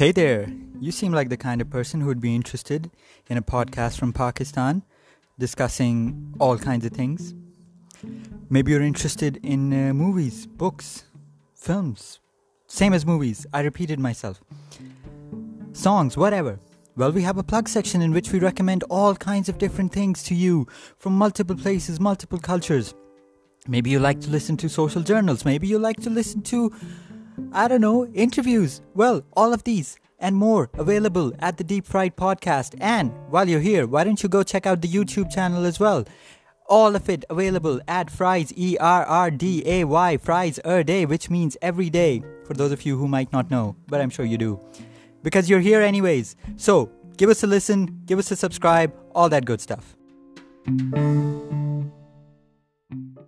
Hey there, you seem like the kind of person who would be interested in a podcast from Pakistan discussing all kinds of things. Maybe you're interested in uh, movies, books, films, same as movies, I repeated myself, songs, whatever. Well, we have a plug section in which we recommend all kinds of different things to you from multiple places, multiple cultures. Maybe you like to listen to social journals, maybe you like to listen to I don't know, interviews, well, all of these and more available at the Deep Fried Podcast. And while you're here, why don't you go check out the YouTube channel as well? All of it available at Fries, ERRDAY, Fries a er day, which means every day, for those of you who might not know, but I'm sure you do, because you're here anyways. So give us a listen, give us a subscribe, all that good stuff.